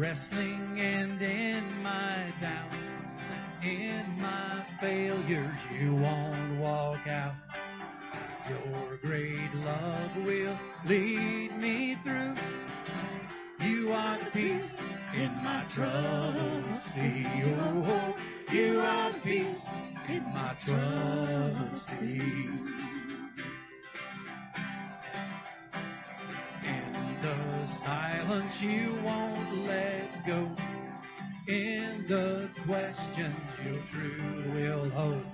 wrestling and in my doubts, in my failures, you won't walk out. Your great love will lead me through. You are the peace in my troubled sea. Oh, you are the peace in my troubled sea. Silence, you won't let go. In the questions, your truth will hold.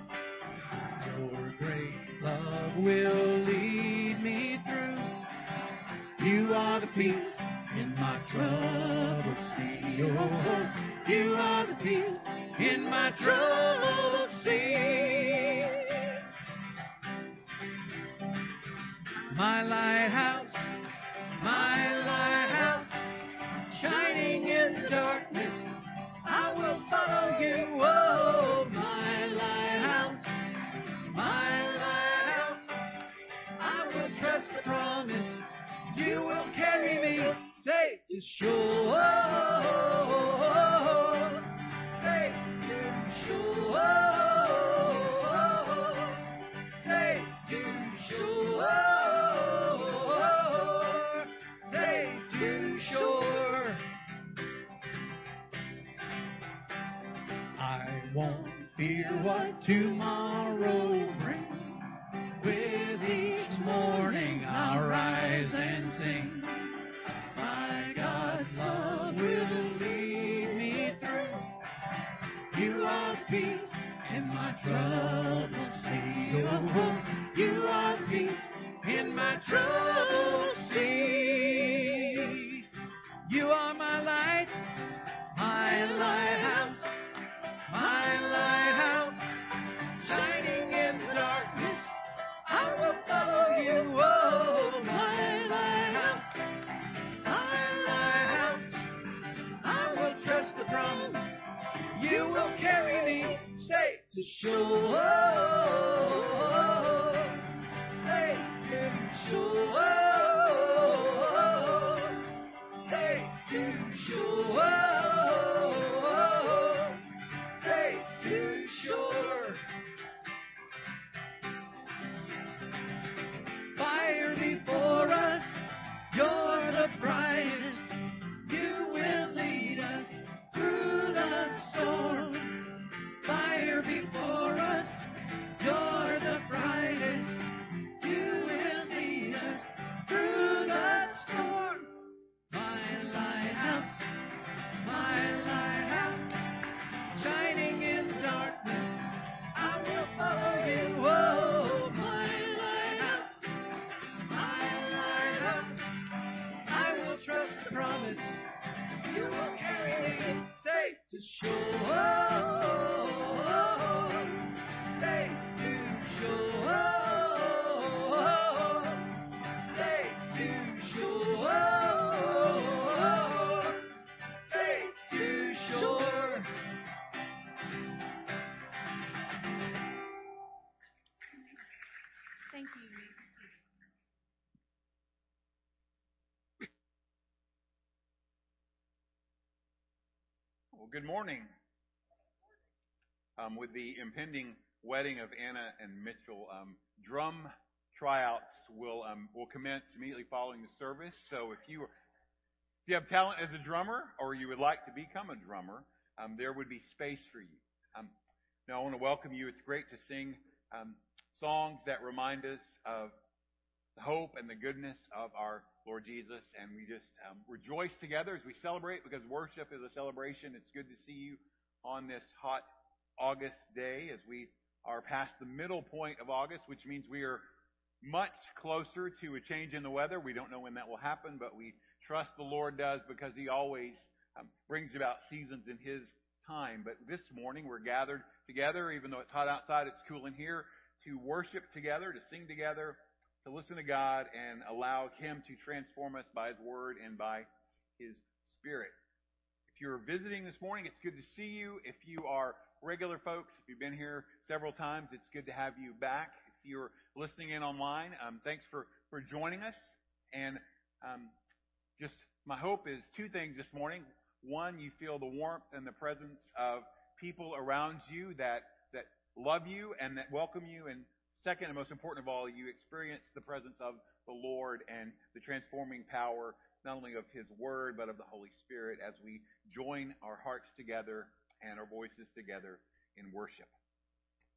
Your great love will lead me through. You are the peace in my troubled sea. You are the peace in my troubled sea. My lighthouse, You will carry me safe to shore. Well, good morning. Um, with the impending wedding of Anna and Mitchell, um, drum tryouts will um, will commence immediately following the service. So if you if you have talent as a drummer or you would like to become a drummer, um, there would be space for you. Um, now I want to welcome you. It's great to sing um, songs that remind us of the hope and the goodness of our Lord Jesus, and we just um, rejoice together as we celebrate because worship is a celebration. It's good to see you on this hot August day as we are past the middle point of August, which means we are much closer to a change in the weather. We don't know when that will happen, but we trust the Lord does because He always um, brings about seasons in His time. But this morning we're gathered together, even though it's hot outside, it's cool in here, to worship together, to sing together, to listen to God and allow Him to transform us by His Word and by His Spirit. If you're visiting this morning, it's good to see you. If you are regular folks, if you've been here several times, it's good to have you back. If you're listening in online, um, thanks for, for joining us. And um, just My hope is two things this morning. One, you feel the warmth and the presence of people around you that, that love you and that welcome you. And second, and most important of all, you experience the presence of the Lord and the transforming power, not only of His Word, but of the Holy Spirit as we join our hearts together and our voices together in worship.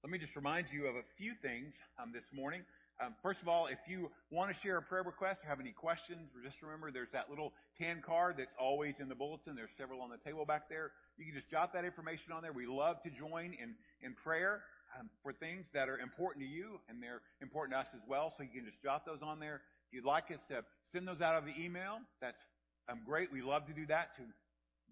Let me just remind you of a few things um, this morning. Um, first of all, if you want to share a prayer request or have any questions, just remember there's that little tan card that's always in the bulletin. There's several on the table back there. You can just jot that information on there. We love to join in, in prayer um, for things that are important to you, and they're important to us as well. So you can just jot those on there. If you'd like us to send those out of the email, that's um, great. We love to do that to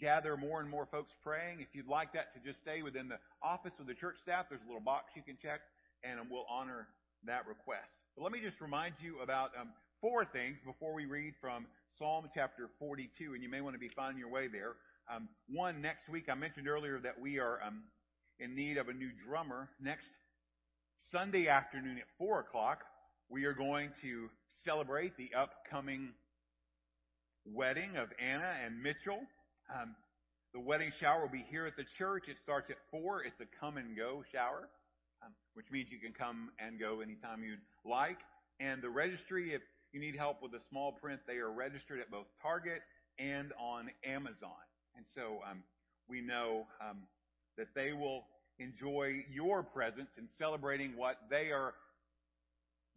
gather more and more folks praying. If you'd like that to just stay within the office with the church staff, there's a little box you can check, and we'll honor that request. But let me just remind you about um, four things before we read from Psalm chapter 42, and you may want to be finding your way there. Um, one, next week, I mentioned earlier that we are um, in need of a new drummer. Next Sunday afternoon at 4 o'clock, we are going to celebrate the upcoming wedding of Anna and Mitchell. Um, the wedding shower will be here at the church. It starts at 4. It's a come and go shower um, which means you can come and go anytime you'd like. And the registry, if you need help with the small print, they are registered at both Target and on Amazon. And so um, we know um, that they will enjoy your presence in celebrating what they are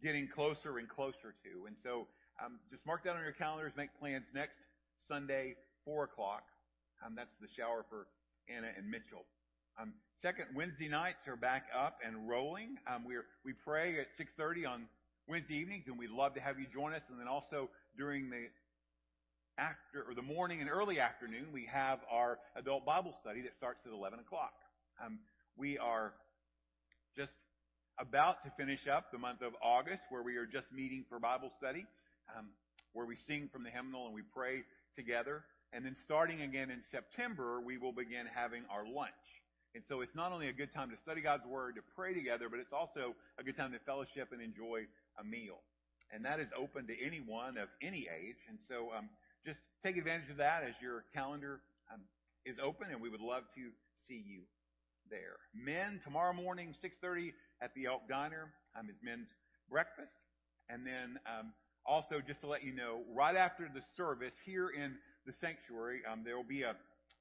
getting closer and closer to. And so um, just mark that on your calendars, make plans next Sunday, 4 o'clock. Um, that's the shower for Anna and Mitchell. Um, second, Wednesday nights are back up and rolling. Um, we we pray at 6:30 on Wednesday evenings, and we'd love to have you join us. And then also during the after or the morning and early afternoon, we have our adult Bible study that starts at 11 o'clock. Um, we are just about to finish up the month of August, where we are just meeting for Bible study, um, where we sing from the hymnal and we pray together. And then starting again in September, we will begin having our lunch. And so it's not only a good time to study God's Word, to pray together, but it's also a good time to fellowship and enjoy a meal. And that is open to anyone of any age. And so um, just take advantage of that as your calendar um, is open, and we would love to see you there. Men, tomorrow morning, 6.30 at the Elk Diner um, is men's breakfast. And then um, also, just to let you know, right after the service here in the sanctuary, um, there will be a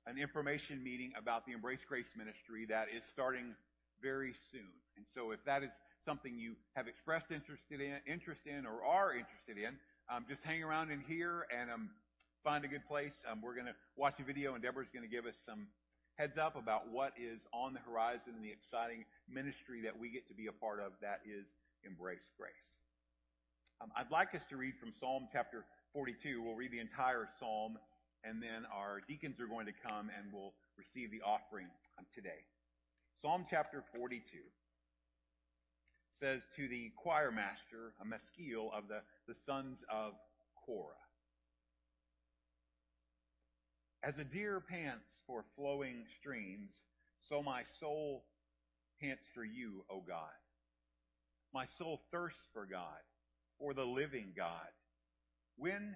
an information meeting about the Embrace Grace Ministry that is starting very soon. And so if that is something you have expressed interest in, interest in or are interested in, um, just hang around in here and um, find a good place. Um, we're going to watch a video, and Deborah's going to give us some heads up about what is on the horizon and the exciting ministry that we get to be a part of that is Embrace Grace. Um, I'd like us to read from Psalm chapter 42. We'll read the entire psalm and then our deacons are going to come and we'll receive the offering today. Psalm chapter 42 says to the choir master, a maskil of the, the sons of Korah. As a deer pants for flowing streams, so my soul pants for you, O God. My soul thirsts for God, for the living God. When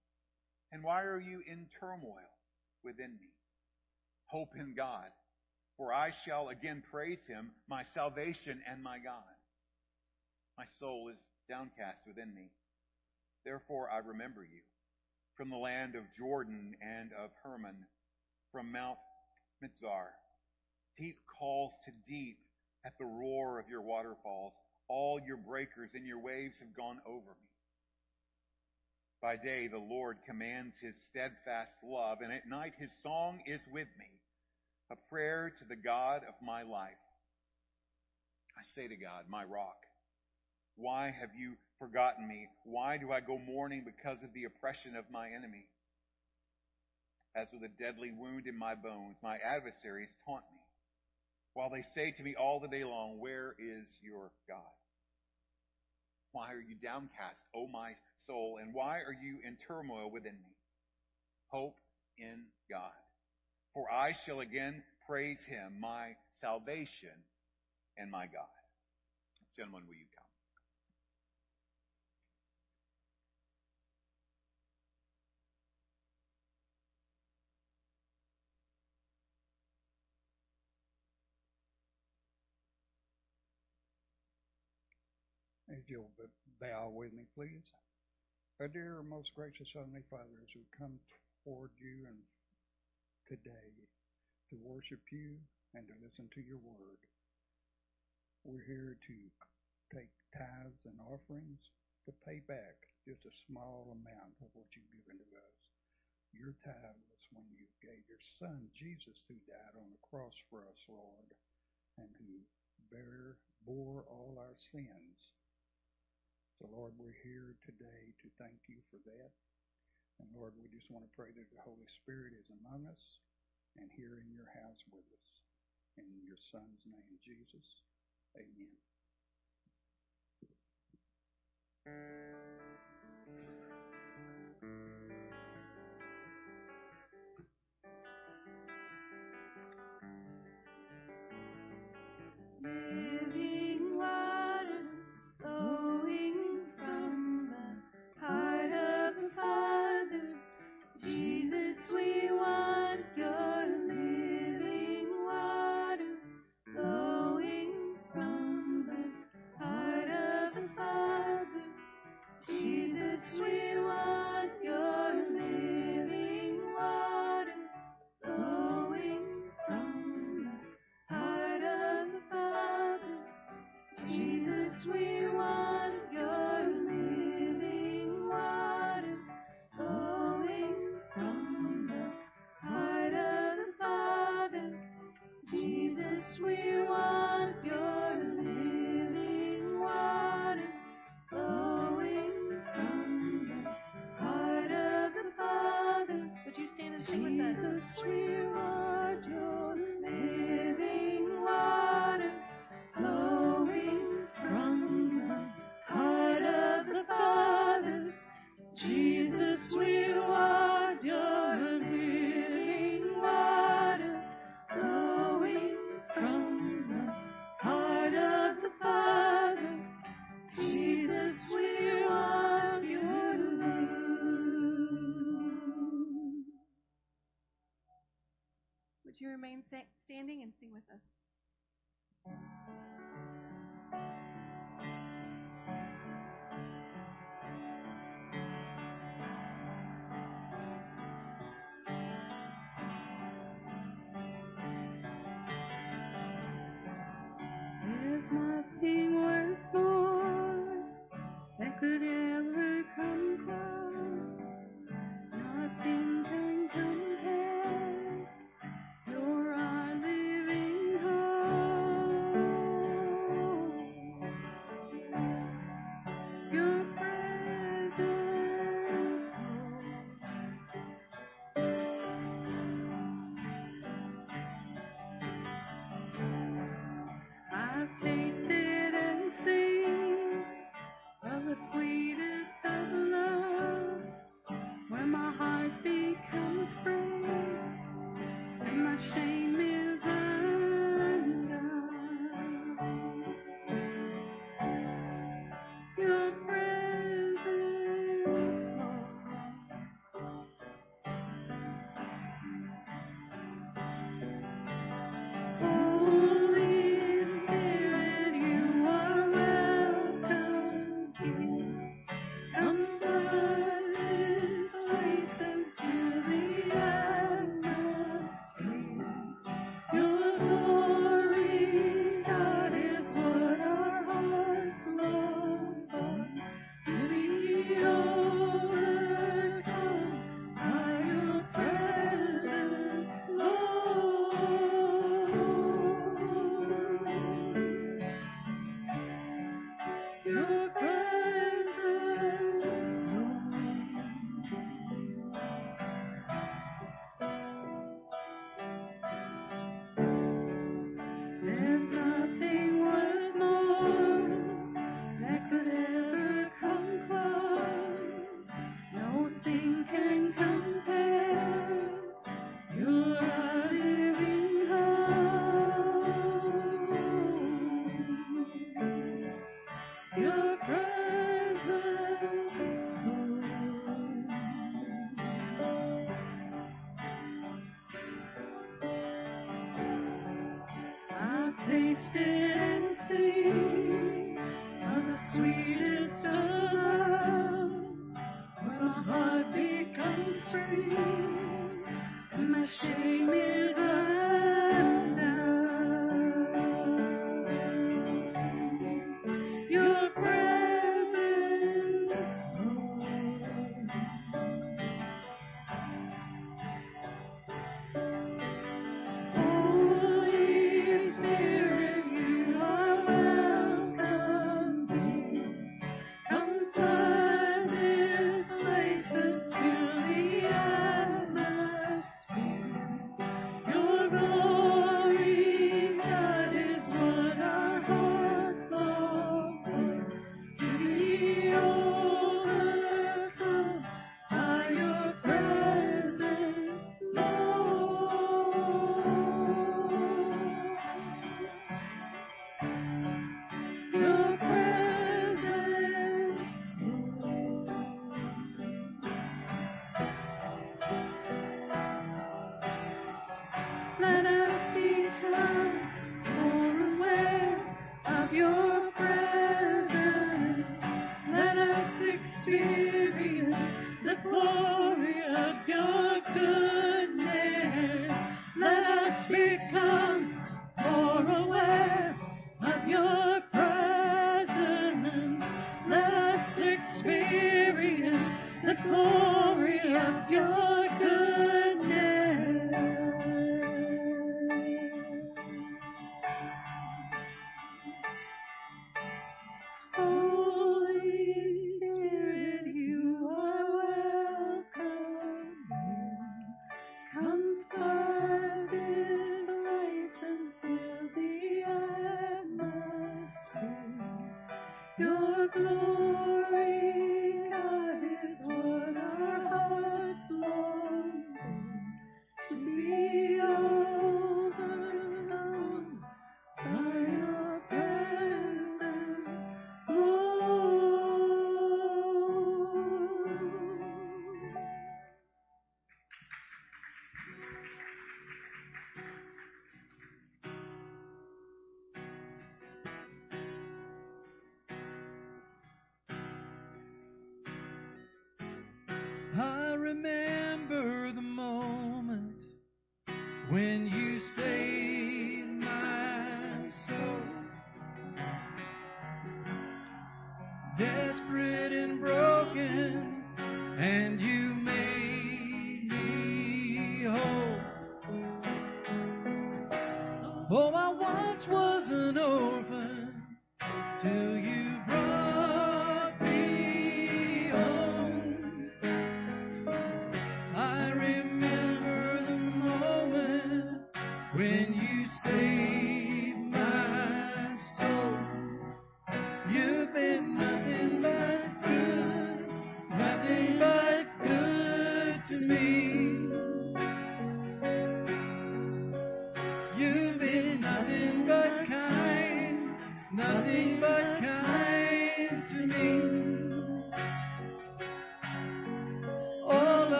And why are you in turmoil within me? Hope in God, for I shall again praise him, my salvation and my God. My soul is downcast within me. Therefore I remember you from the land of Jordan and of Hermon, from Mount Mizar. Deep calls to deep at the roar of your waterfalls. All your breakers and your waves have gone over me. By day, the Lord commands his steadfast love, and at night, his song is with me, a prayer to the God of my life. I say to God, my rock, why have you forgotten me? Why do I go mourning because of the oppression of my enemy? as with a deadly wound in my bones. My adversaries taunt me, while they say to me all the day long, Where is your God? Why are you downcast, O my soul, and why are you in turmoil within me? Hope in God. For I shall again praise him, my salvation and my God. Gentlemen, will you come? If you'll bow with me, please. Our dear, most gracious Heavenly Father, as we come toward you and today to worship you and to listen to your word, we're here to take tithes and offerings to pay back just a small amount of what you've given to us. Your tithe was when you gave your Son, Jesus, who died on the cross for us, Lord, and who bore all our sins. So, Lord, we're here today to thank you for that. And, Lord, we just want to pray that the Holy Spirit is among us and here in your house with us. In your Son's name, Jesus. Amen.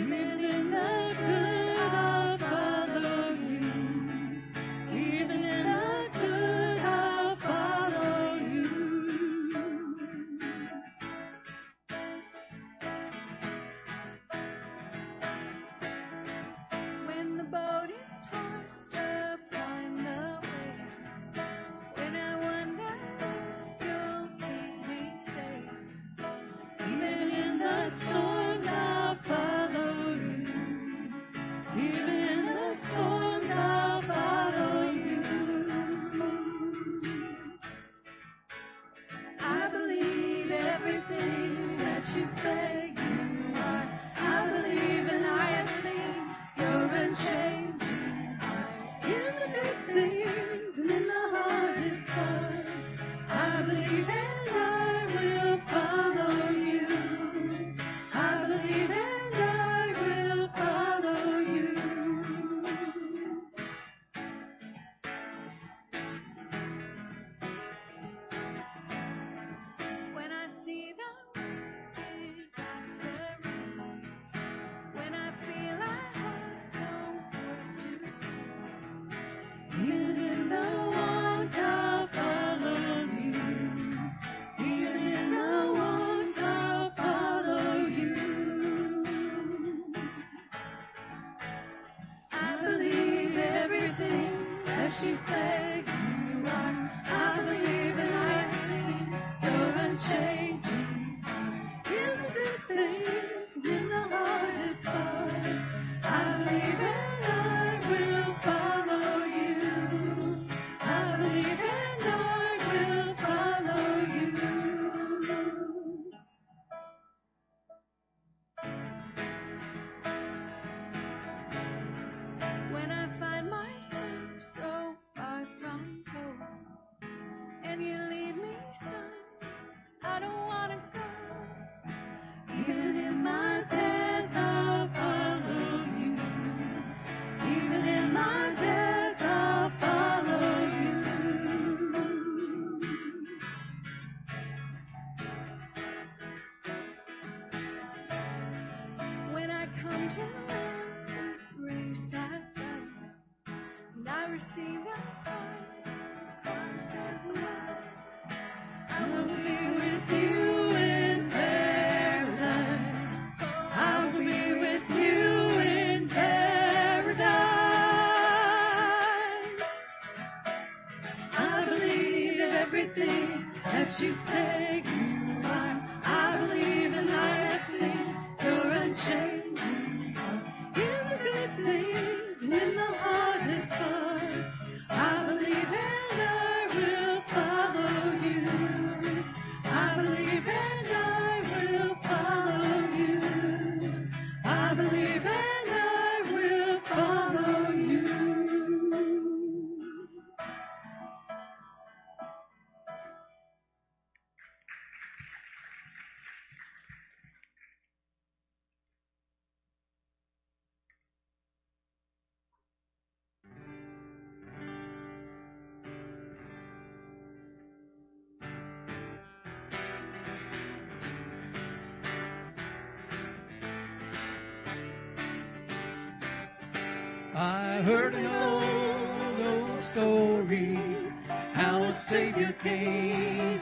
In the good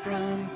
from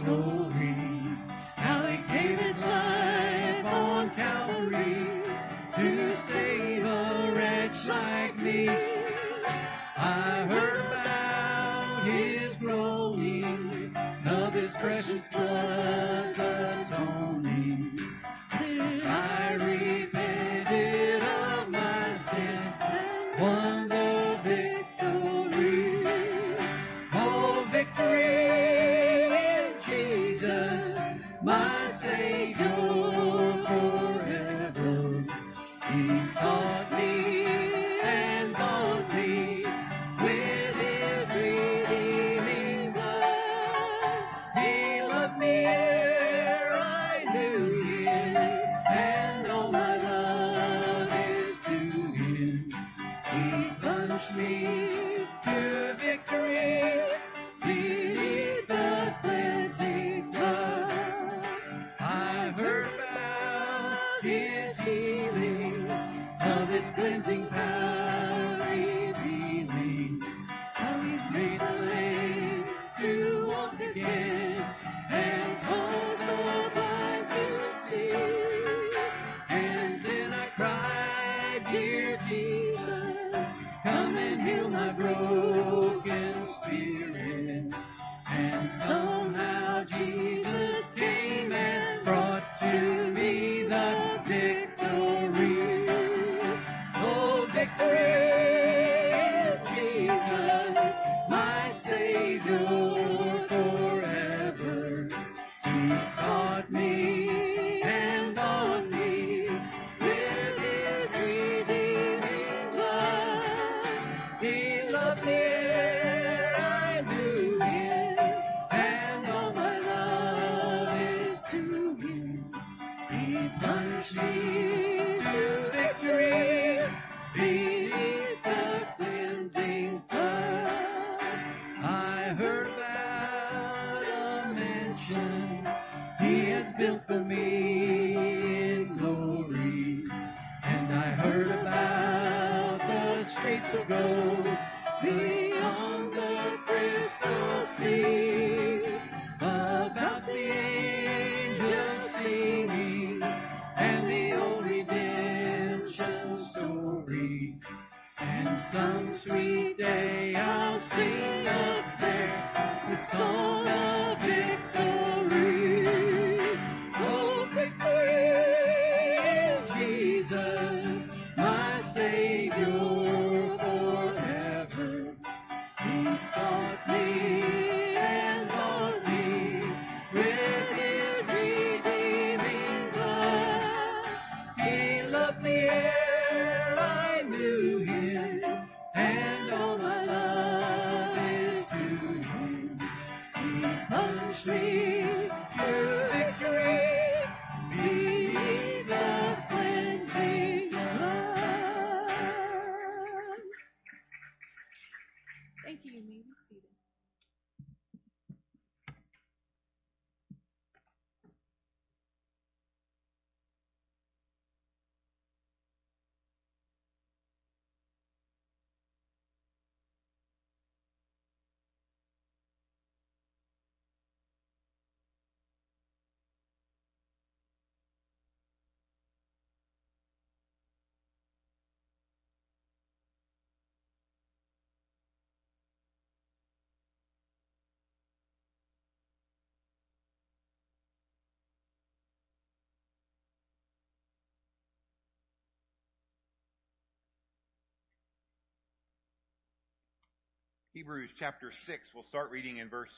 Hebrews chapter 6. We'll start reading in verse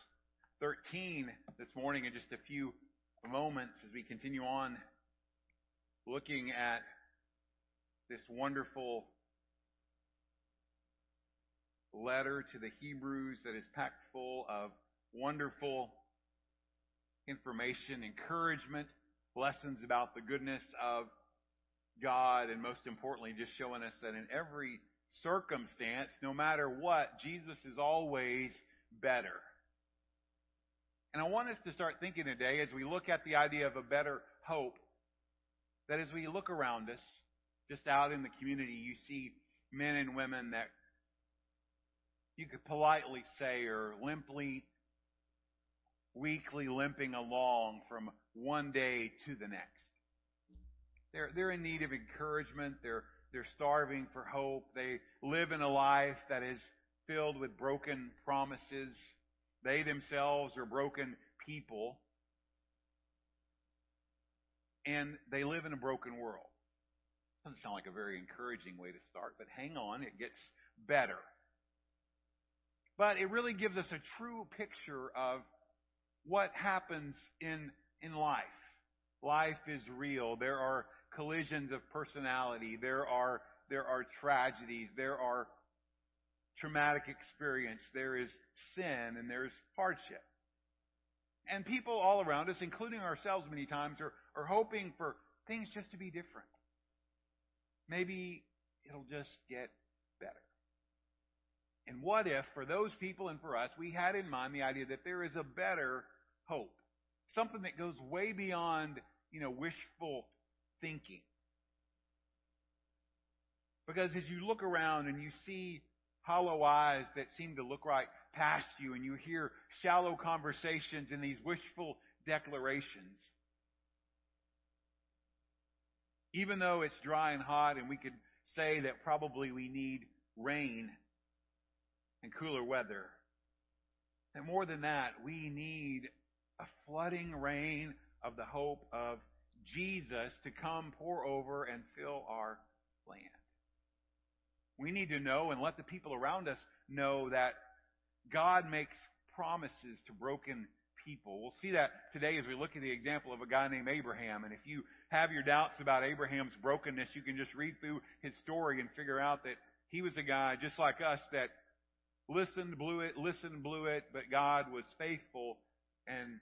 13 this morning in just a few moments as we continue on looking at this wonderful letter to the Hebrews that is packed full of wonderful information, encouragement, lessons about the goodness of God, and most importantly, just showing us that in every circumstance, no matter what, Jesus is always better. And I want us to start thinking today as we look at the idea of a better hope, that as we look around us, just out in the community, you see men and women that you could politely say are limply, weakly limping along from one day to the next. They're, they're in need of encouragement. They're, they're starving for hope. They live in a life that is filled with broken promises. They themselves are broken people. And they live in a broken world. Doesn't sound like a very encouraging way to start, but hang on, it gets better. But it really gives us a true picture of what happens in, in life. Life is real. There are collisions of personality. There are, there are tragedies. There are traumatic experience. There is sin and there's hardship. And people all around us, including ourselves many times, are, are hoping for things just to be different. Maybe it'll just get better. And what if, for those people and for us, we had in mind the idea that there is a better hope? Something that goes way beyond, you know, wishful thinking. Because as you look around and you see hollow eyes that seem to look right past you and you hear shallow conversations and these wishful declarations, even though it's dry and hot and we could say that probably we need rain and cooler weather, and more than that, we need a flooding rain of the hope of Jesus to come pour over and fill our land. We need to know and let the people around us know that God makes promises to broken people. We'll see that today as we look at the example of a guy named Abraham. And if you have your doubts about Abraham's brokenness, you can just read through his story and figure out that he was a guy just like us that listened, blew it, listened, blew it, but God was faithful and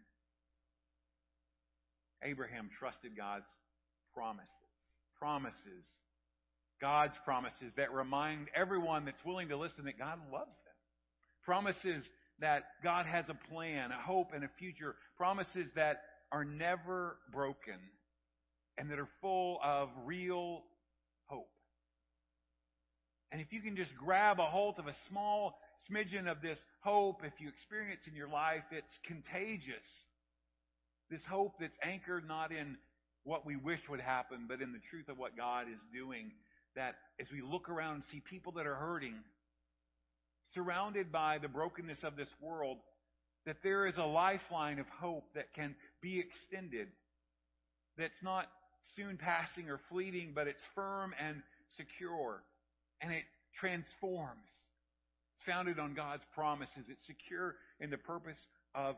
Abraham trusted God's promises. Promises. God's promises that remind everyone that's willing to listen that God loves them. Promises that God has a plan, a hope, and a future. Promises that are never broken and that are full of real hope. And if you can just grab a hold of a small smidgen of this hope, if you experience in your life, it's contagious. This hope that's anchored not in what we wish would happen, but in the truth of what God is doing. That as we look around and see people that are hurting, surrounded by the brokenness of this world, that there is a lifeline of hope that can be extended. That's not soon passing or fleeting, but it's firm and secure. And it transforms. It's founded on God's promises. It's secure in the purpose of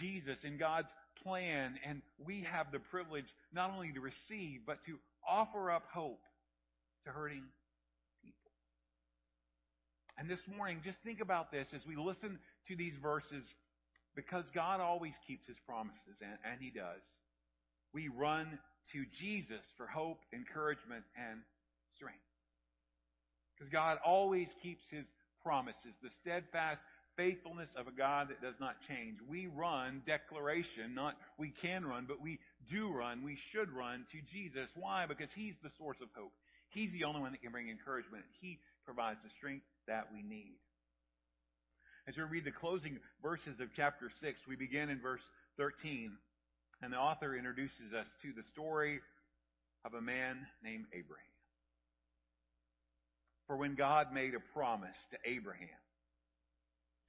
Jesus, in God's plan. And we have the privilege not only to receive, but to offer up hope to hurting people. And this morning, just think about this as we listen to these verses, because God always keeps his promises, and, and he does. We run to Jesus for hope, encouragement, and strength. Because God always keeps his promises, the steadfast faithfulness of a God that does not change. We run declaration, not we can run, but we do run. We should run to Jesus. Why? Because he's the source of hope. He's the only one that can bring encouragement. He provides the strength that we need. As we read the closing verses of chapter 6, we begin in verse 13, and the author introduces us to the story of a man named Abraham. For when God made a promise to Abraham,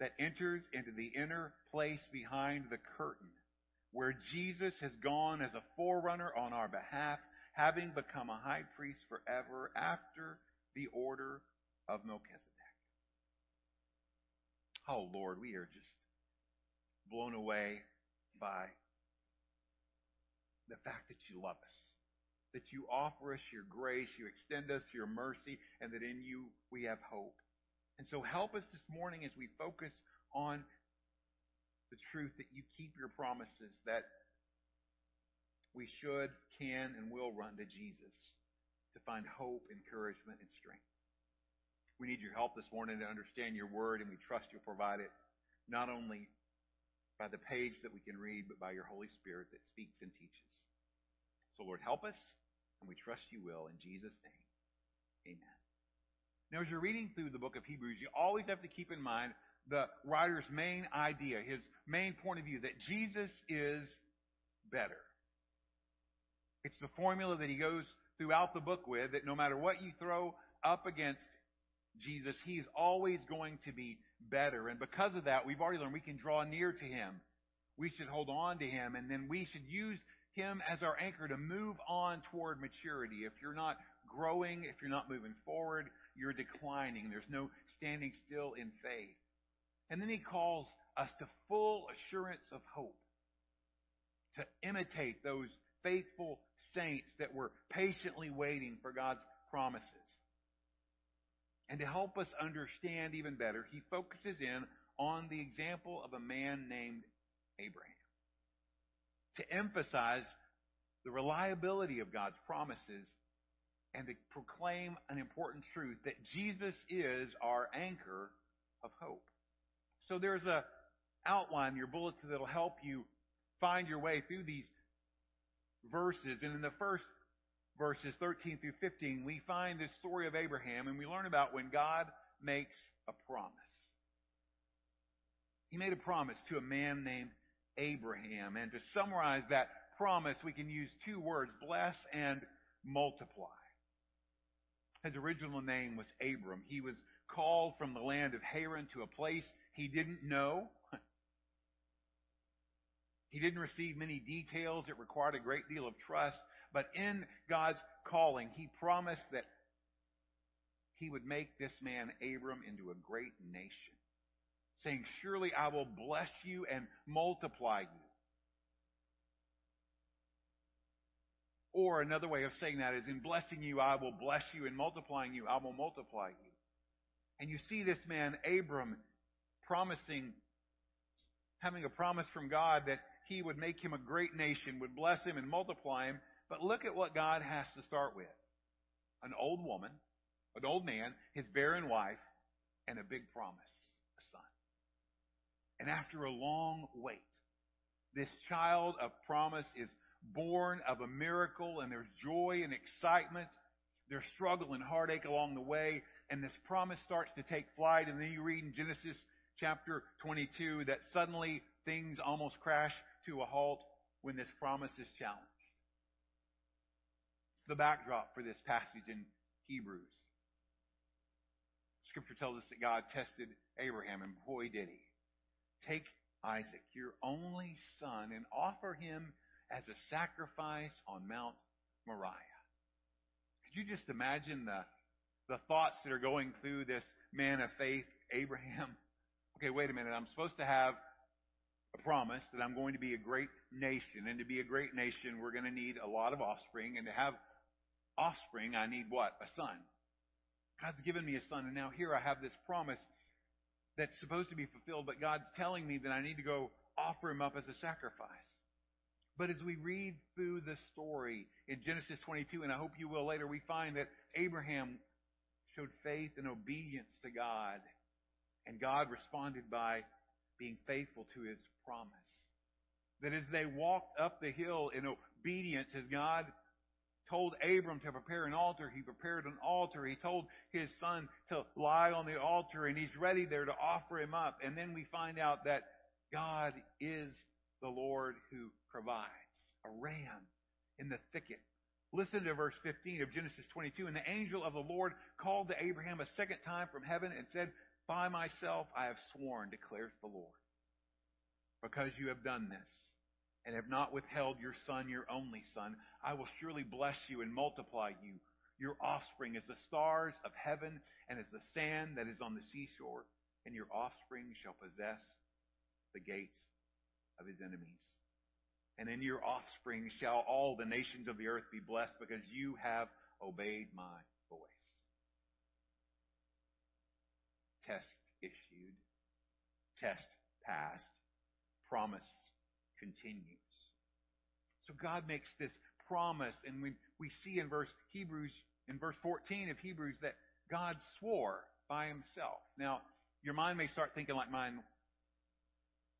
that enters into the inner place behind the curtain, where Jesus has gone as a forerunner on our behalf, having become a high priest forever after the order of Melchizedek. Oh Lord, we are just blown away by the fact that you love us, that you offer us your grace, you extend us your mercy, and that in you we have hope. And so help us this morning as we focus on the truth that you keep your promises, that we should, can, and will run to Jesus to find hope, encouragement, and strength. We need your help this morning to understand your word, and we trust you'll provide it not only by the page that we can read, but by your Holy Spirit that speaks and teaches. So, Lord, help us, and we trust you will. In Jesus' name, amen. Now, as you're reading through the book of Hebrews, you always have to keep in mind the writer's main idea, his main point of view, that Jesus is better. It's the formula that he goes throughout the book with, that no matter what you throw up against Jesus, He is always going to be better. And because of that, we've already learned we can draw near to Him. We should hold on to Him, and then we should use Him as our anchor to move on toward maturity. If you're not growing, if you're not moving forward, you're declining. There's no standing still in faith. And then He calls us to full assurance of hope, to imitate those faithful saints that were patiently waiting for God's promises. And to help us understand even better, he focuses in on the example of a man named Abraham. To emphasize the reliability of God's promises and to proclaim an important truth that Jesus is our anchor of hope. So there's a outline your bulletin that'll help you find your way through these verses. And in the first verses 13 through 15, we find this story of Abraham and we learn about when God makes a promise. He made a promise to a man named Abraham. And to summarize that promise, we can use two words, bless and multiply. His original name was Abram. He was called from the land of Haran to a place he didn't know. He didn't receive many details. It required a great deal of trust. But in God's calling, He promised that He would make this man, Abram, into a great nation. Saying, Surely I will bless you and multiply you. Or another way of saying that is, in blessing you, I will bless you, In multiplying you, I will multiply you. And you see this man, Abram, promising, having a promise from God that he would make him a great nation, would bless him and multiply him. But look at what God has to start with. An old woman, an old man, his barren wife, and a big promise, a son. And after a long wait, this child of promise is born of a miracle and there's joy and excitement. There's struggle and heartache along the way and this promise starts to take flight and then you read in Genesis chapter 22 that suddenly things almost crash to a halt when this promise is challenged. It's the backdrop for this passage in Hebrews. Scripture tells us that God tested Abraham and boy did he. Take Isaac, your only son, and offer him as a sacrifice on Mount Moriah. Could you just imagine the, the thoughts that are going through this man of faith, Abraham? Okay, wait a minute. I'm supposed to have a promise that I'm going to be a great nation. And to be a great nation, we're going to need a lot of offspring. And to have offspring, I need what? A son. God's given me a son. And now here I have this promise that's supposed to be fulfilled, but God's telling me that I need to go offer him up as a sacrifice. But as we read through the story in Genesis 22, and I hope you will later, we find that Abraham showed faith and obedience to God. And God responded by being faithful to his promise. That as they walked up the hill in obedience, as God told Abram to prepare an altar, he prepared an altar. He told his son to lie on the altar, and he's ready there to offer him up. And then we find out that God is the Lord who provides a ram in the thicket. Listen to verse 15 of Genesis 22. And the angel of the Lord called to Abraham a second time from heaven and said, By myself I have sworn, declares the Lord, because you have done this and have not withheld your son, your only son, I will surely bless you and multiply you. Your offspring as the stars of heaven and as the sand that is on the seashore, and your offspring shall possess the gates of his enemies. And in your offspring shall all the nations of the earth be blessed because you have obeyed my voice. Test issued. Test passed. Promise continues. So God makes this promise, and we, we see in verse Hebrews, in verse 14 of Hebrews, that God swore by himself. Now, your mind may start thinking like mine,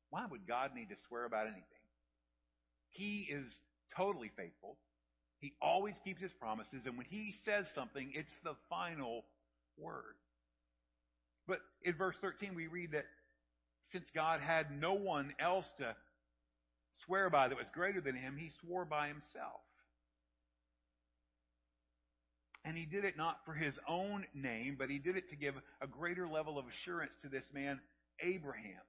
why would God need to swear about anything? He is totally faithful. He always keeps his promises, and when he says something, it's the final word. But in verse 13, we read that since God had no one else to swear by that was greater than him, he swore by himself. And he did it not for his own name, but he did it to give a greater level of assurance to this man, Abraham.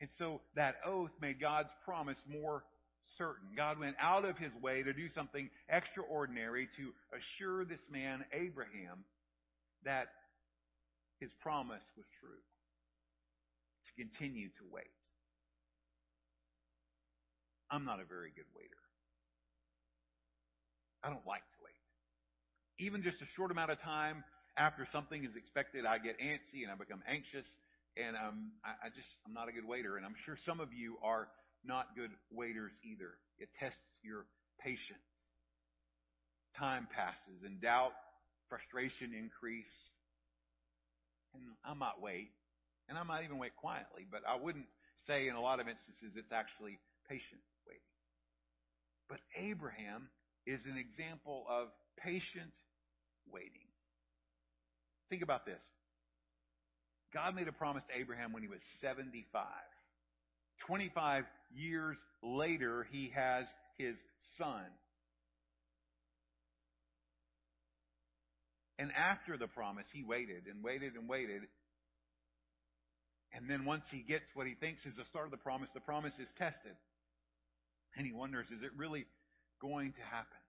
And so that oath made God's promise more certain. God went out of his way to do something extraordinary to assure this man, Abraham, that his promise was true. To continue to wait. I'm not a very good waiter. I don't like to wait. Even just a short amount of time after something is expected, I get antsy and I become anxious, and um, I, I just I'm not a good waiter. And I'm sure some of you are not good waiters either. It tests your patience. Time passes, and doubt, frustration increase. And I might wait, and I might even wait quietly, but I wouldn't say in a lot of instances it's actually patient. Waiting. But Abraham is an example of patient waiting. Think about this. God made a promise to Abraham when he was 75. 25 years later, he has his son. And after the promise, he waited and waited and waited. And then once he gets what he thinks is the start of the promise, the promise is tested. And he wonders, is it really going to happen?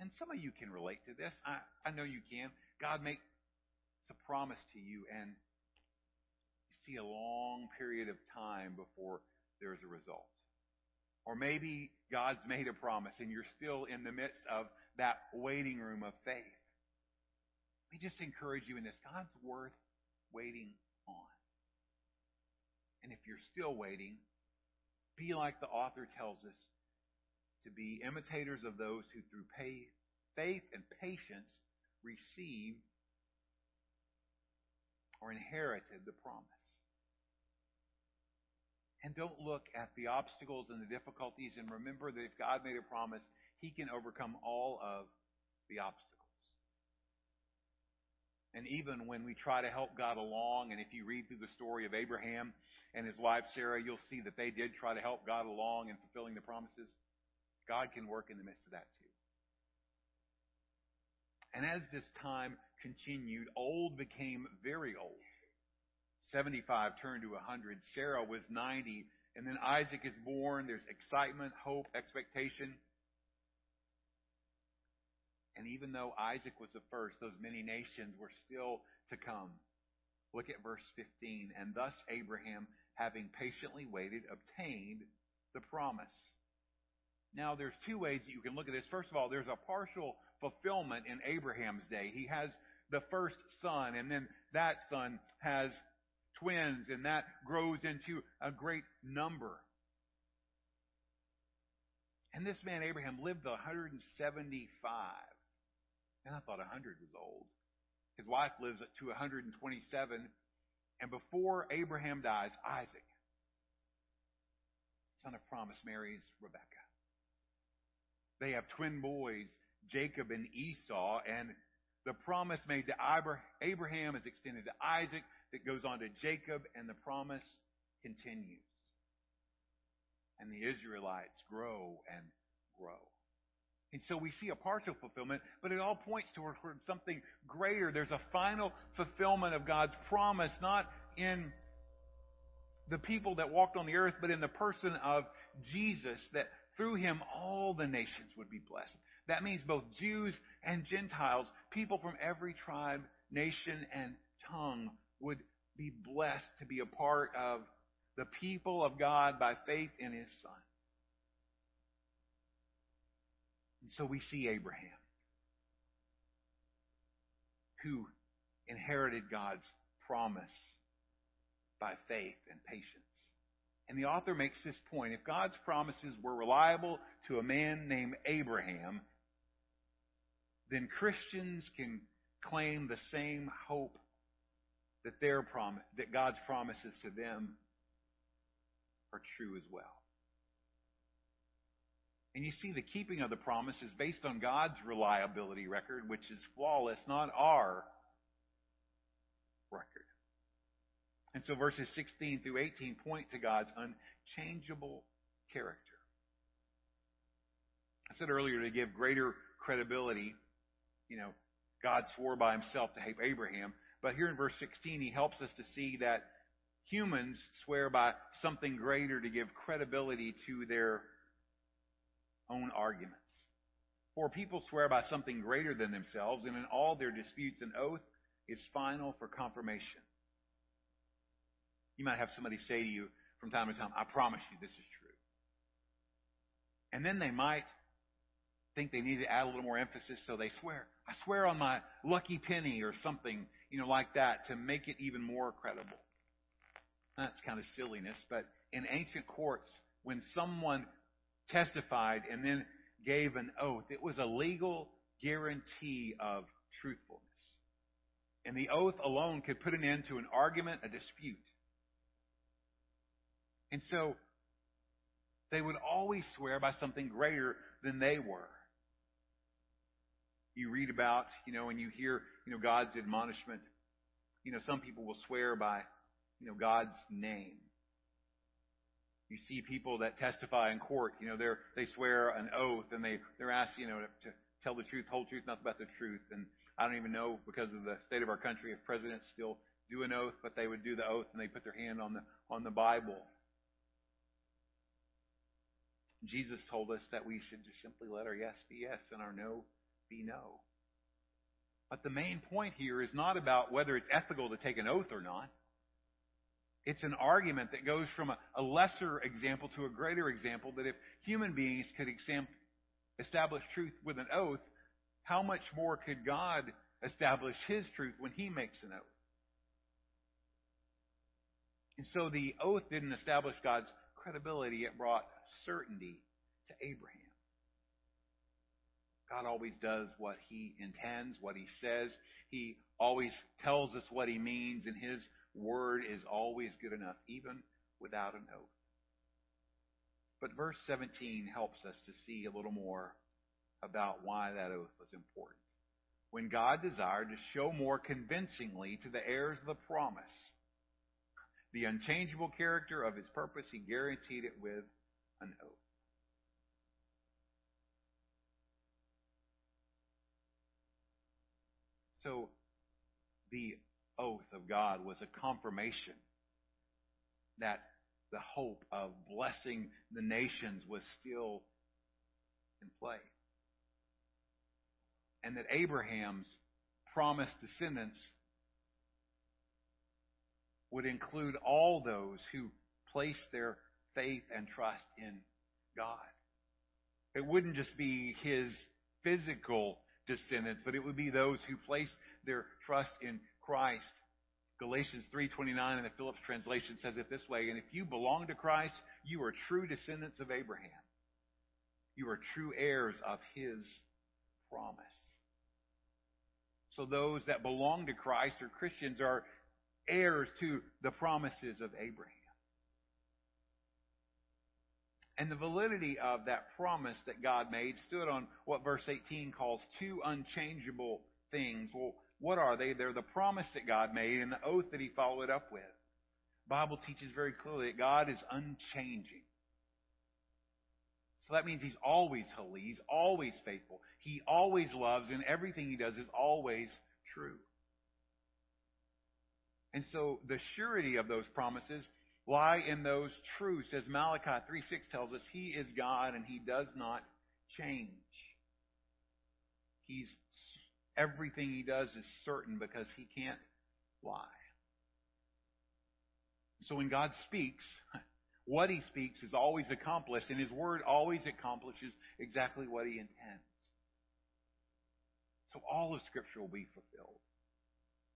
And some of you can relate to this. I, I know you can. God makes a promise to you, and see a long period of time before there's a result. Or maybe God's made a promise and you're still in the midst of that waiting room of faith. Let me just encourage you in this. God's worth waiting on. And if you're still waiting, be like the author tells us to be imitators of those who through faith and patience received or inherited the promise. And don't look at the obstacles and the difficulties and remember that if God made a promise, He can overcome all of the obstacles. And even when we try to help God along, and if you read through the story of Abraham and his wife Sarah, you'll see that they did try to help God along in fulfilling the promises. God can work in the midst of that too. And as this time continued, old became very old. 75 turned to 100. Sarah was 90. And then Isaac is born. There's excitement, hope, expectation. And even though Isaac was the first, those many nations were still to come. Look at verse 15. And thus Abraham, having patiently waited, obtained the promise. Now, there's two ways that you can look at this. First of all, there's a partial fulfillment in Abraham's day. He has the first son, and then that son has twins, and that grows into a great number. And this man, Abraham, lived 175. And I thought 100 was old. His wife lives to 127. And before Abraham dies, Isaac, son of promise, marries Rebekah. They have twin boys, Jacob and Esau, and the promise made to Abraham is extended to Isaac, that goes on to Jacob, and the promise continues. And the Israelites grow and grow. And so we see a partial fulfillment, but it all points toward something greater. There's a final fulfillment of God's promise, not in the people that walked on the earth, but in the person of Jesus, that through him all the nations would be blessed. That means both Jews and Gentiles, people from every tribe, nation, and tongue would be blessed to be a part of the people of God by faith in his Son. And so we see Abraham, who inherited God's promise by faith and patience. And the author makes this point. If God's promises were reliable to a man named Abraham, then Christians can claim the same hope that their promise, that God's promises to them are true as well. And you see, the keeping of the promise is based on God's reliability record, which is flawless, not our record. And so verses 16 through 18 point to God's unchangeable character. I said earlier to give greater credibility, you know, God swore by himself to Abraham. But here in verse 16, he helps us to see that humans swear by something greater to give credibility to their own arguments. For people swear by something greater than themselves, and in all their disputes, an oath is final for confirmation. You might have somebody say to you from time to time, I promise you this is true. And then they might think they need to add a little more emphasis, so they swear, I swear on my lucky penny or something, you know, like that to make it even more credible. That's kind of silliness, but in ancient courts, when someone testified and then gave an oath, it was a legal guarantee of truthfulness. And the oath alone could put an end to an argument, a dispute. And so they would always swear by something greater than they were you read about, you know, and you hear, you know, God's admonishment. You know, some people will swear by, you know, God's name. You see people that testify in court, you know, they're, they swear an oath and they, they're asked, you know, to, to tell the truth, whole truth, nothing but the truth. And I don't even know because of the state of our country if presidents still do an oath, but they would do the oath and they put their hand on the, on the Bible. Jesus told us that we should just simply let our yes be yes and our no be no. But the main point here is not about whether it's ethical to take an oath or not. It's an argument that goes from a, a lesser example to a greater example that if human beings could exam, establish truth with an oath, how much more could God establish His truth when He makes an oath? And so the oath didn't establish God's credibility, it brought certainty to Abraham. God always does what He intends, what He says. He always tells us what He means, and His word is always good enough, even without an oath. But verse 17 helps us to see a little more about why that oath was important. When God desired to show more convincingly to the heirs of the promise the unchangeable character of his purpose, he guaranteed it with an oath. So, the oath of God was a confirmation that the hope of blessing the nations was still in play. And that Abraham's promised descendants would include all those who place their faith and trust in God. It wouldn't just be his physical descendants, but it would be those who place their trust in Christ. Galatians 3:29 in the Phillips translation says it this way, and if you belong to Christ, you are true descendants of Abraham. You are true heirs of his promise. So those that belong to Christ or Christians are heirs to the promises of Abraham. And the validity of that promise that God made stood on what verse 18 calls two unchangeable things. Well, what are they? They're the promise that God made and the oath that he followed up with. The Bible teaches very clearly that God is unchanging. So that means he's always holy. He's always faithful. He always loves, and everything he does is always true. And so the surety of those promises lie in those truths. As Malachi 3 6 tells us, He is God and He does not change. He's everything He does is certain because He can't lie. So when God speaks, what He speaks is always accomplished, and His Word always accomplishes exactly what He intends. So all of Scripture will be fulfilled.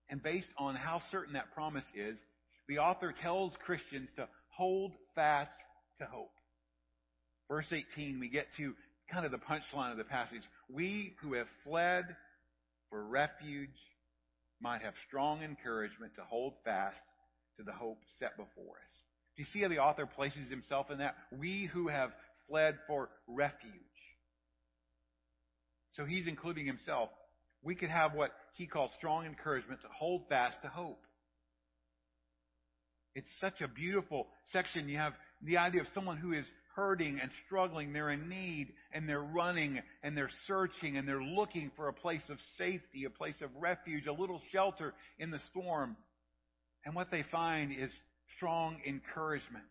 And based on how certain that promise is, the author tells Christians to hold fast to hope. Verse 18, we get to kind of the punchline of the passage. We who have fled for refuge might have strong encouragement to hold fast to the hope set before us. Do you see how the author places himself in that? We who have fled for refuge. So he's including himself. We could have what he calls strong encouragement to hold fast to hope. It's such a beautiful section. You have the idea of someone who is hurting and struggling. They're in need and they're running and they're searching and they're looking for a place of safety, a place of refuge, a little shelter in the storm. And what they find is strong encouragement.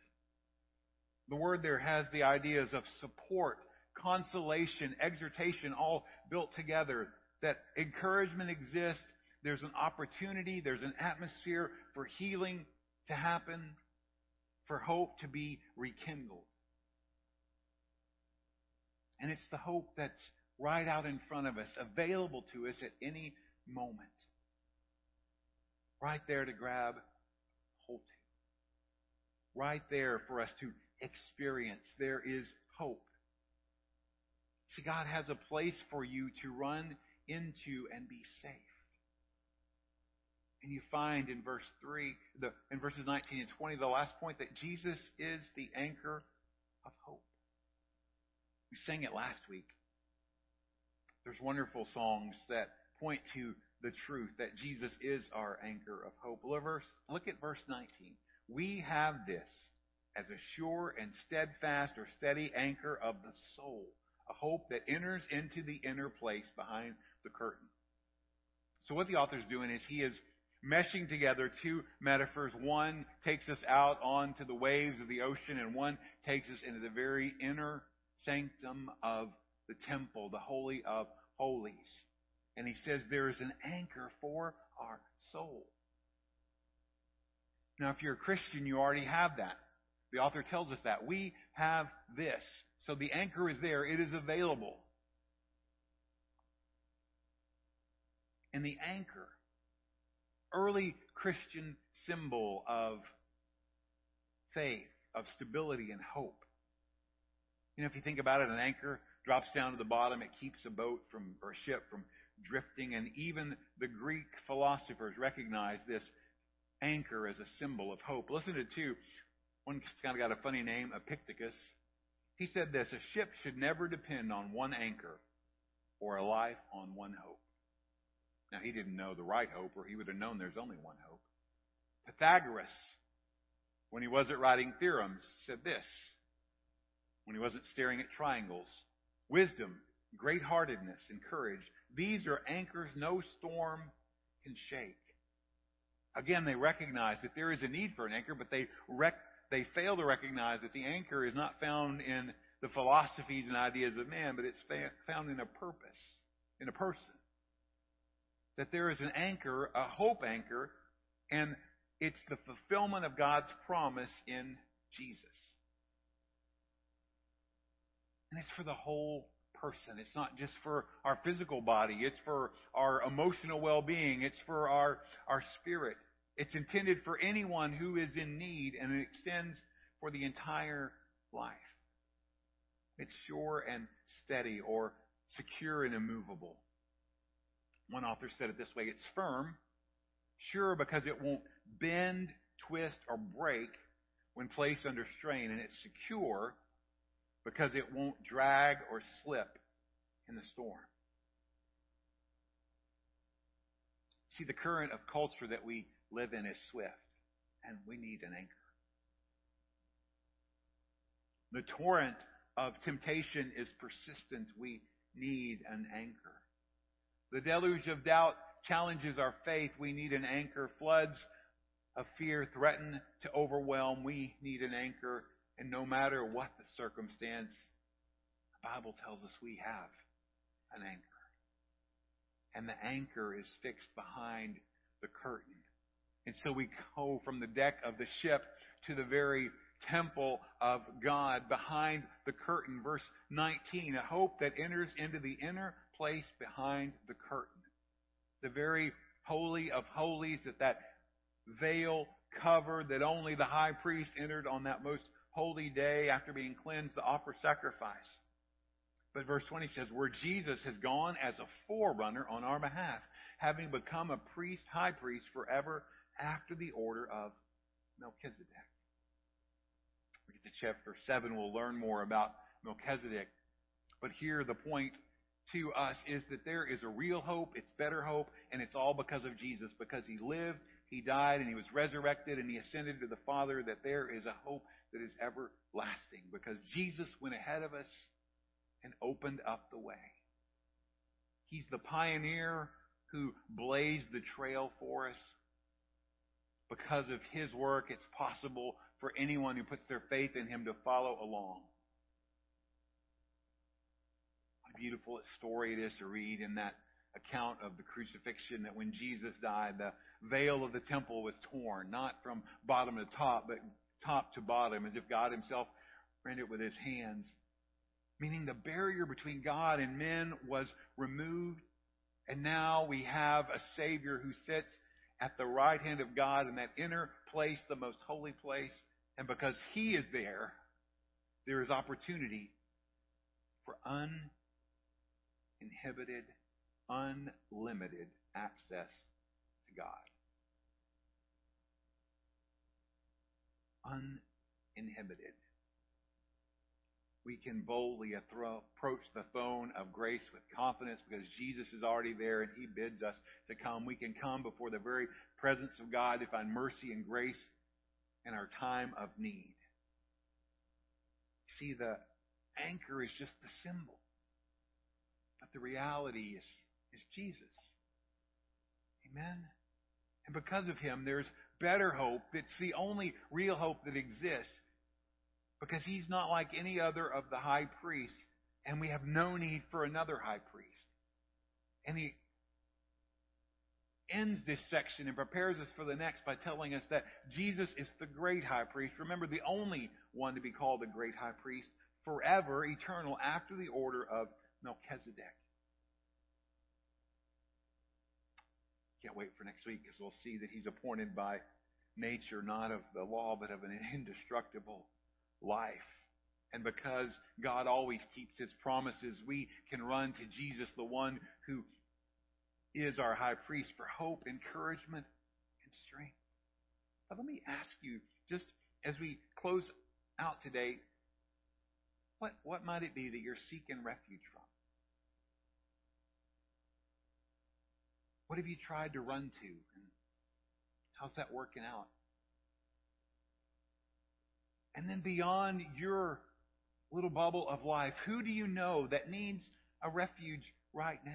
The word there has the ideas of support, consolation, exhortation, all built together. That encouragement exists. There's an opportunity. There's an atmosphere for healing to happen, for hope to be rekindled. And it's the hope that's right out in front of us, available to us at any moment. Right there to grab hold to. Right there for us to experience. There is hope. See, God has a place for you to run into and be safe. And you find in verse 3, the, in verses 19 and 20, the last point that Jesus is the anchor of hope. We sang it last week. There's wonderful songs that point to the truth that Jesus is our anchor of hope. Look at verse 19. We have this as a sure and steadfast or steady anchor of the soul, a hope that enters into the inner place behind the curtain. So what the author's doing is he is meshing together two metaphors. One takes us out onto the waves of the ocean, and one takes us into the very inner sanctum of the temple, the holy of holies. And he says there is an anchor for our soul. Now, if you're a Christian, you already have that. The author tells us that. We have this. So the anchor is there. It is available. And the anchor, early Christian symbol of faith, of stability and hope. You know, if you think about it, an anchor drops down to the bottom. It keeps a boat from, or a ship from drifting. And even the Greek philosophers recognize this anchor as a symbol of hope. Listen to two. One's kind of got a funny name, Epictetus. He said this, a ship should never depend on one anchor or a life on one hope. Now, he didn't know the right hope, or he would have known there's only one hope. Pythagoras, when he wasn't writing theorems, said this when he wasn't staring at triangles. Wisdom, great heartedness, and courage. These are anchors no storm can shake. Again, they recognize that there is a need for an anchor, but they rec- they fail to recognize that the anchor is not found in the philosophies and ideas of man, but it's fa- found in a purpose, in a person. That there is an anchor, a hope anchor, and it's the fulfillment of God's promise in Jesus. And it's for the whole person. It's not just for our physical body. It's for our emotional well-being. It's for our, our spirit. It's intended for anyone who is in need and it extends for the entire life. It's sure and steady or secure and immovable. One author said it this way, it's firm, sure because it won't bend, twist, or break when placed under strain, and it's secure because it won't drag or slip in the storm. See, the current of culture that we live in is swift, and we need an anchor. The torrent of temptation is persistent. We need an anchor. The deluge of doubt challenges our faith. We need an anchor. Floods of fear threaten to overwhelm. We need an anchor. And no matter what the circumstance, the Bible tells us we have an anchor. And the anchor is fixed behind the curtain. And so we go from the deck of the ship to the very temple of God behind the curtain. Verse 19, a hope that enters into the inner place behind the curtain. The very holy of holies that that veil covered that only the high priest entered on that most holy day after being cleansed to offer sacrifice. But verse 20 says, where Jesus has gone as a forerunner on our behalf, having become a priest, high priest forever after the order of Melchizedek. We get to chapter 7, we'll learn more about Melchizedek. But here the point to us is that there is a real hope, it's better hope, and it's all because of Jesus, because he lived, he died, and he was resurrected, and he ascended to the Father, that there is a hope that is everlasting, because Jesus went ahead of us and opened up the way. He's the pioneer who blazed the trail for us. Because of his work, it's possible for anyone who puts their faith in him to follow along. Beautiful story it is to read in that account of the crucifixion that when Jesus died, the veil of the temple was torn, not from bottom to top, but top to bottom, as if God himself rent it with his hands. Meaning the barrier between God and men was removed, and now we have a Savior who sits at the right hand of God in that inner place, the most holy place, and because He is there, there is opportunity for uninhibited, unlimited access to God. Uninhibited. We can boldly approach the throne of grace with confidence because Jesus is already there and He bids us to come. We can come before the very presence of God to find mercy and grace in our time of need. See, the anchor is just the symbol. But the reality is, is Jesus. Amen? And because of him, there's better hope. It's the only real hope that exists. Because he's not like any other of the high priests, and we have no need for another high priest. And he ends this section and prepares us for the next by telling us that Jesus is the great high priest. Remember, the only one to be called the great high priest forever, eternal, after the order of Melchizedek. Can't wait for next week because we'll see that he's appointed by nature, not of the law, but of an indestructible life. And because God always keeps his promises, we can run to Jesus, the one who is our high priest, for hope, encouragement, and strength. But let me ask you, just as we close out today, what, what might it be that you're seeking refuge from? What have you tried to run to? And how's that working out? And then beyond your little bubble of life, who do you know that needs a refuge right now?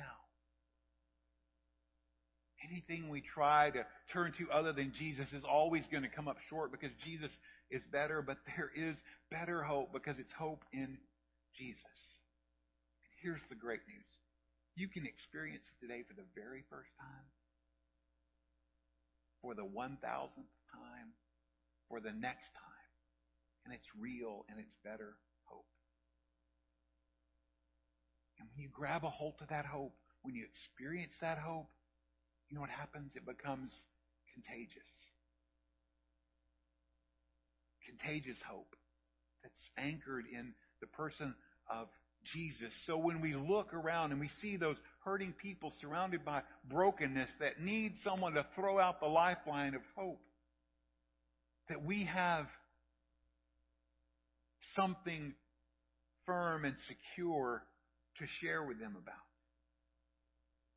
Anything we try to turn to other than Jesus is always going to come up short because Jesus is better, but there is better hope because it's hope in Jesus. And here's the great news. You can experience today for the very first time, for the 1000th time, for the next time. And it's real and it's better hope. And when you grab a hold of that hope, when you experience that hope, you know what happens? It becomes contagious. Contagious hope that's anchored in the person of Jesus. So when we look around and we see those hurting people surrounded by brokenness that need someone to throw out the lifeline of hope, that we have something firm and secure to share with them about.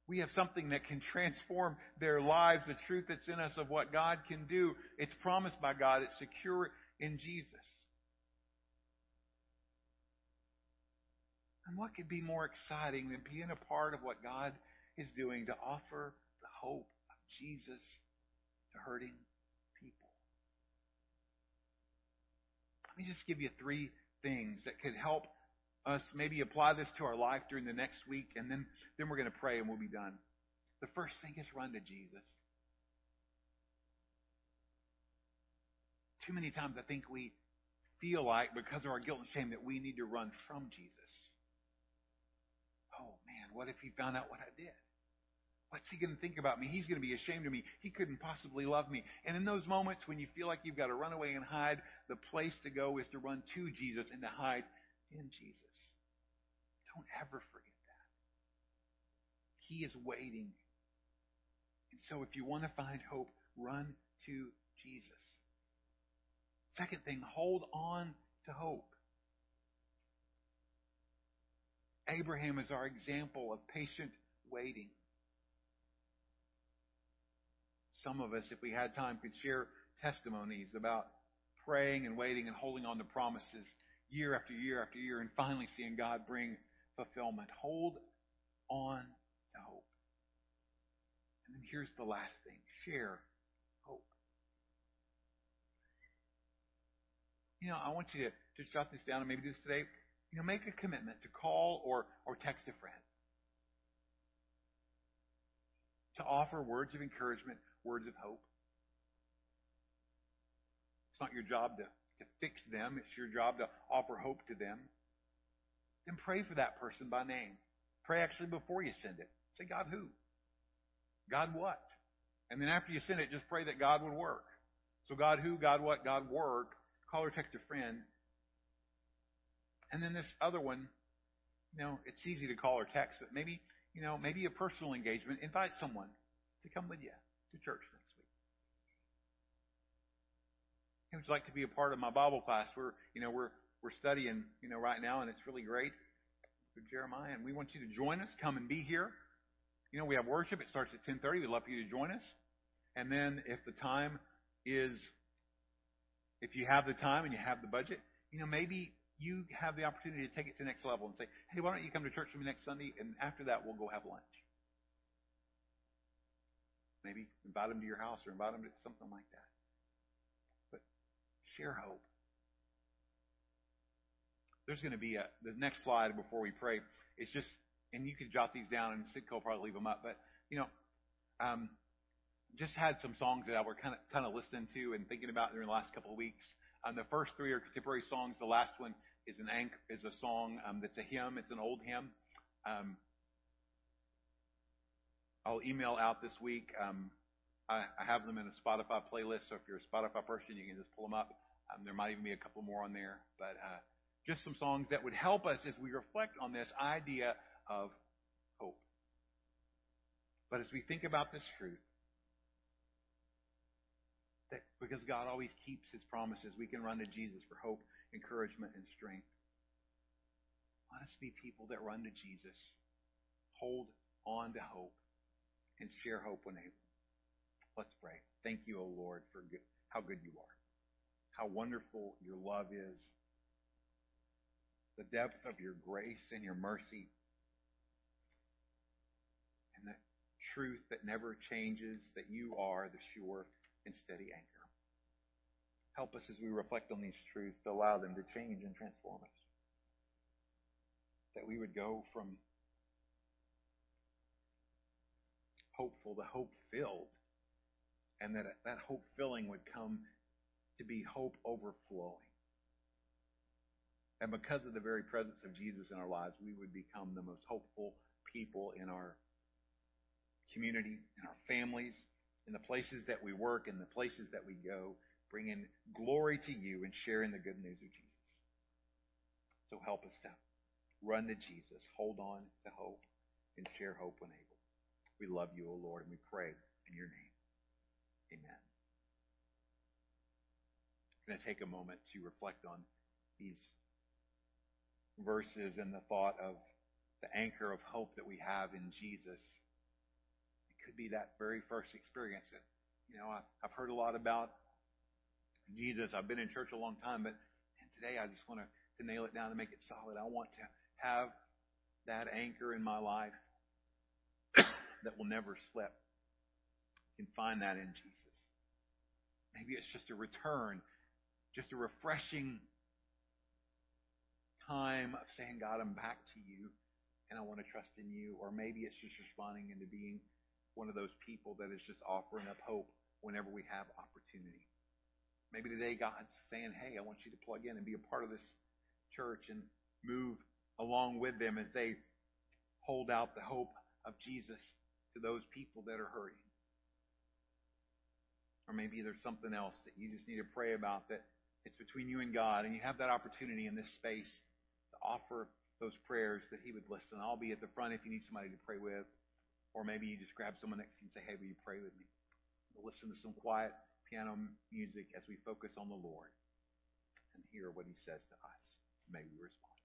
We have something that can transform their lives, the truth that's in us of what God can do. It's promised by God. It's secure in Jesus. And what could be more exciting than being a part of what God is doing to offer the hope of Jesus to hurting people? Let me just give you three things that could help us maybe apply this to our life during the next week, and then, then we're going to pray and we'll be done. The first thing is run to Jesus. Too many times I think we feel like, because of our guilt and shame, that we need to run from Jesus. Oh man, what if he found out what I did? What's he going to think about me? He's going to be ashamed of me. He couldn't possibly love me. And in those moments when you feel like you've got to run away and hide, the place to go is to run to Jesus and to hide in Jesus. Don't ever forget that. He is waiting. And so if you want to find hope, run to Jesus. Second thing, hold on to hope. Abraham is our example of patient waiting. Some of us, if we had time, could share testimonies about praying and waiting and holding on to promises year after year after year and finally seeing God bring fulfillment. Hold on to hope. And then here's the last thing share hope. You know, I want you to just jot this down and maybe do this today. You know, make a commitment to call or, or text a friend. To offer words of encouragement, words of hope. It's not your job to, to fix them. It's your job to offer hope to them. Then pray for that person by name. Pray actually before you send it. Say, God who? God what? And then after you send it, just pray that God would work. So God who, God what, God work. Call or text a friend. And then this other one, you know, it's easy to call or text, but maybe, you know, maybe a personal engagement. Invite someone to come with you to church next week. Would you like to be a part of my Bible class? We're, you know, we're we're studying, you know, right now, and it's really great. With Jeremiah, and we want you to join us. Come and be here. You know, we have worship. It starts at 10:30. We'd love for you to join us. And then, if the time is, if you have the time and you have the budget, you know, maybe you have the opportunity to take it to the next level and say, hey, why don't you come to church with me next Sunday? And after that, we'll go have lunch. Maybe invite them to your house or invite them to something like that. But share hope. there's going to be a the next slide before we pray. It's just, and you can jot these down, and Sidco will probably leave them up. But you know, um, just had some songs that I were kind of kind of listening to and thinking about during the last couple of weeks. Um, the first three are contemporary songs. The last one is an anch- is a song um, that's a hymn. It's an old hymn. Um, I'll email out this week. Um, I, I have them in a Spotify playlist, so if you're a Spotify person, you can just pull them up. Um, there might even be a couple more on there, but uh, just some songs that would help us as we reflect on this idea of hope. But as we think about this truth, that because God always keeps His promises, we can run to Jesus for hope, encouragement, and strength. Let us be people that run to Jesus, hold on to hope, and share hope when able. Let's pray. Thank you, O Lord, for good, how good you are, how wonderful your love is, the depth of your grace and your mercy, and the truth that never changes, that you are the sure and steady anchor. Help us as we reflect on these truths to allow them to change and transform us. That we would go from hopeful to hope filled, and that that hope filling would come to be hope overflowing. And because of the very presence of Jesus in our lives, we would become the most hopeful people in our community, in our families, in the places that we work, in the places that we go, bringing glory to you and sharing the good news of Jesus. So help us to run to Jesus, hold on to hope, and share hope when able. We love you, O Lord, and we pray in your name. Amen. I'm going to take a moment to reflect on these verses and the thought of the anchor of hope that we have in Jesus. Could be that very first experience. That, you know, I, I've heard a lot about Jesus. I've been in church a long time, but today I just want to, to nail it down and make it solid. I want to have that anchor in my life that will never slip. You can find that in Jesus. Maybe it's just a return, just a refreshing time of saying, God, I'm back to you and I want to trust in you. Or maybe it's just responding into being one of those people that is just offering up hope whenever we have opportunity. Maybe today God's saying, hey, I want you to plug in and be a part of this church and move along with them as they hold out the hope of Jesus to those people that are hurting. Or maybe there's something else that you just need to pray about that it's between you and God, and you have that opportunity in this space to offer those prayers that He would listen. I'll be at the front if you need somebody to pray with, or maybe you just grab someone next to you and say, "Hey, will you pray with me?" Listen to some quiet piano music as we focus on the Lord and hear what He says to us. May we respond.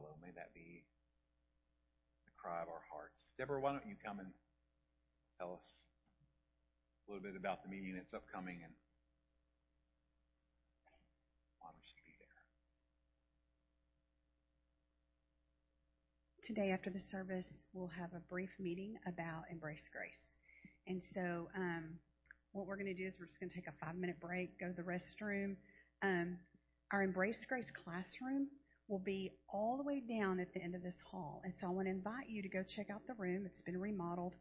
Follow. May that be the cry of our hearts. Deborah, why don't you come and tell us a little bit about the meeting that's upcoming and why we should be there. Today, after the service, we'll have a brief meeting about Embrace Grace. And so, um, what we're going to do is we're just going to take a five minute break, go to the restroom. Um, our Embrace Grace classroom will be all the way down at the end of this hall. And so I want to invite you to go check out the room. It's been remodeled,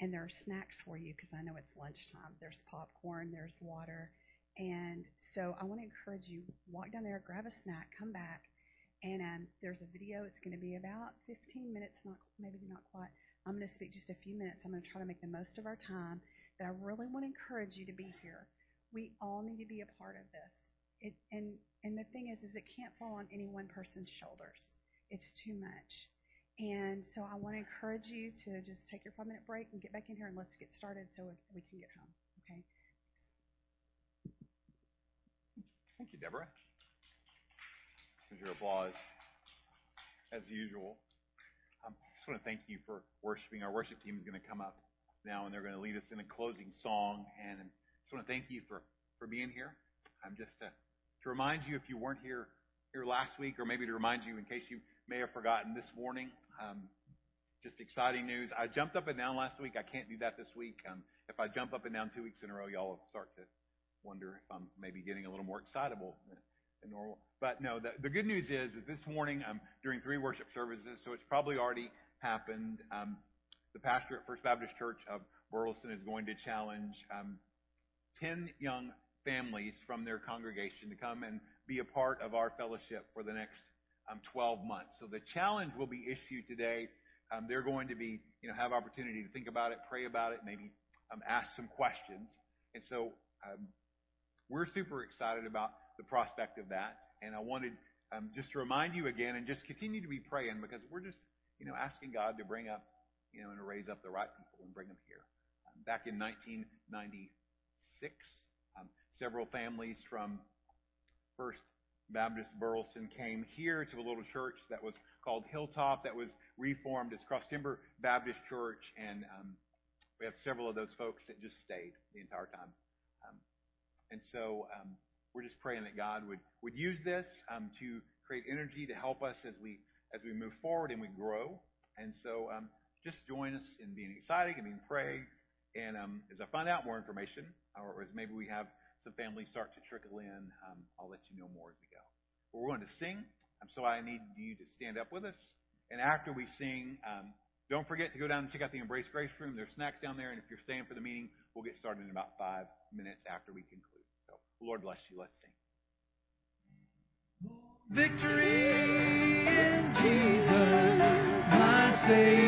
and there are snacks for you because I know it's lunchtime. There's popcorn, there's water. And so I want to encourage you walk down there, grab a snack, come back. And um, there's a video. It's going to be about 15 minutes, not maybe not quite. I'm going to speak just a few minutes. I'm going to try to make the most of our time. But I really want to encourage you to be here. We all need to be a part of this. It, and and the thing is, is it can't fall on any one person's shoulders. It's too much. And so I want to encourage you to just take your five minute break and get back in here and let's get started so we can get home. Okay. Thank you, Deborah. Here's your applause, as usual. I just want to thank you for worshiping. Our worship team is going to come up now, and they're going to lead us in a closing song. And I just want to thank you for, for being here. I'm just to, to remind you, if you weren't here here last week, or maybe to remind you in case you may have forgotten this morning, um, just exciting news. I jumped up and down last week. I can't do that this week. Um, if I jump up and down two weeks in a row, y'all will start to wonder if I'm maybe getting a little more excitable than, normal. But no, the, the good news is that this morning I'm doing three worship services, so it's probably already happened. Um, the pastor at First Baptist Church of Burleson is going to challenge um, 10 young families from their congregation to come and be a part of our fellowship for the next um, 12 months. So the challenge will be issued today. Um, they're going to be, you know, have opportunity to think about it, pray about it, maybe um, ask some questions. And so um, we're super excited about the prospect of that. And I wanted um, just to remind you again and just continue to be praying because we're just, you know, asking God to bring up, you know, and to raise up the right people and bring them here. Um, back in 1996, um, several families from First Baptist Burleson came here to a little church that was called Hilltop that was reformed as Cross Timber Baptist Church, and um, we have several of those folks that just stayed the entire time. Um, and so um, we're just praying that God would would use this um, to create energy to help us as we as we move forward and we grow. And so um, just join us in being excited and being praying. And um, as I find out more information, or as maybe we have some families start to trickle in, um, I'll let you know more as we go. We're going to sing, um, so I need you to stand up with us. And after we sing, um, don't forget to go down and check out the Embrace Grace room. There's snacks down there, and if you're staying for the meeting, we'll get started in about five minutes after we conclude. So, Lord bless you. Let's sing. Victory in Jesus, my Savior.